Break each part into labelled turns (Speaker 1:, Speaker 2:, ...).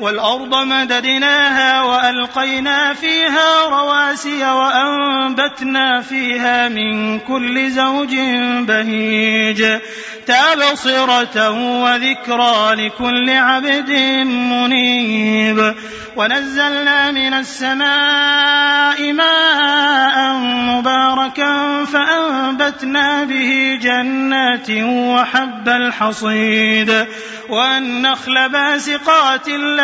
Speaker 1: والأرض مددناها وألقينا فيها رواسي وأنبتنا فيها من كل زوج بهيج تبصرة وذكرى لكل عبد منيب ونزلنا من السماء ماء مباركا فأنبتنا به جنات وحب الحصيد والنخل باسقات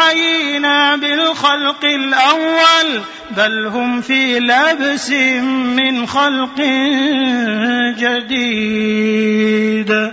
Speaker 1: أعينا بالخلق الأول بل هم في لبس من خلق جديد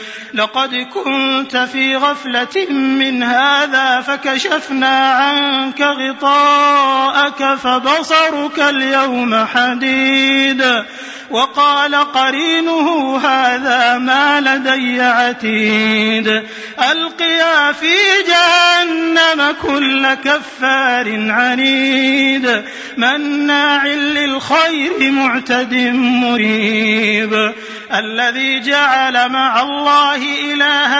Speaker 1: لقد كنت في غفلة من هذا فكشفنا عنك غطاءك فبصرك اليوم حديد وقال قرينه هذا ما لدي عتيد القيا في جهنم كل كفار عنيد مناع للخير معتد مريب الذي جعل مع الله الله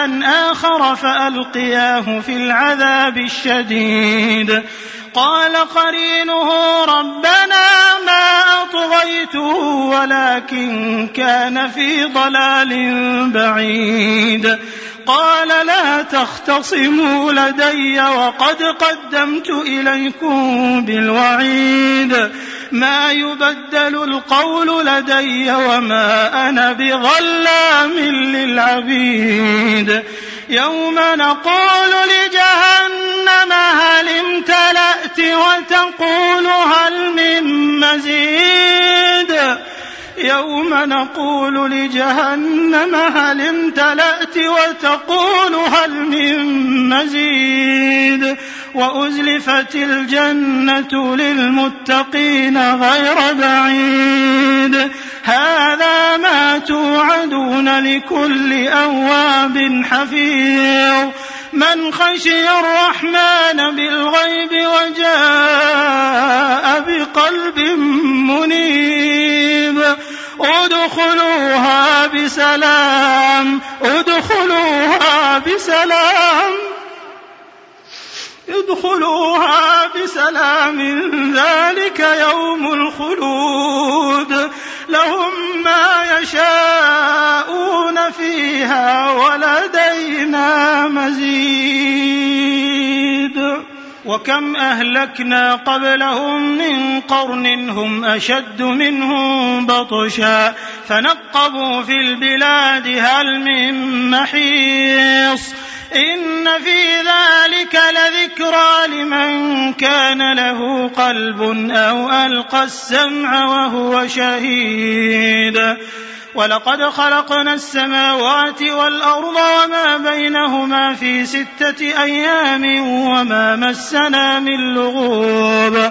Speaker 1: إلها آخر فألقياه في العذاب الشديد قال قرينه ربنا ما أطغيته ولكن كان في ضلال بعيد قال لا تختصموا لدي وقد قدمت إليكم بالوعيد ما يبدل القول لدي وما أنا بظلام للعبيد يوم نقول لجهنم هل امتلأت وتقول هل من مزيد يوم نقول لجهنم هل امتلأت وتقول هل من مزيد وأزلفت الجنة للمتقين غير بعيد هذا ما توعدون لكل أواب حفيظ من خشي الرحمن بالغيب وجاء بقلب منيب ادخلوها بسلام ادخلوها بسلام ادخلوها بسلام ذلك يوم الخلود لهم ما يشاءون فيها ولدينا مزيد وكم اهلكنا قبلهم من قرن هم اشد منهم بطشا فنقبوا في البلاد هل من محيص ان في ذلك لذي كان له قلب أو ألقى السمع وهو شهيد ولقد خلقنا السماوات والأرض وما بينهما في ستة أيام وما مسنا من لغوب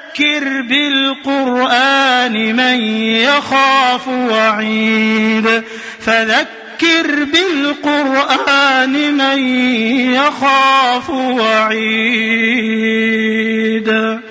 Speaker 1: فذكر بالقرآن من يخاف وعيد فذكر بالقرآن من يخاف وعيد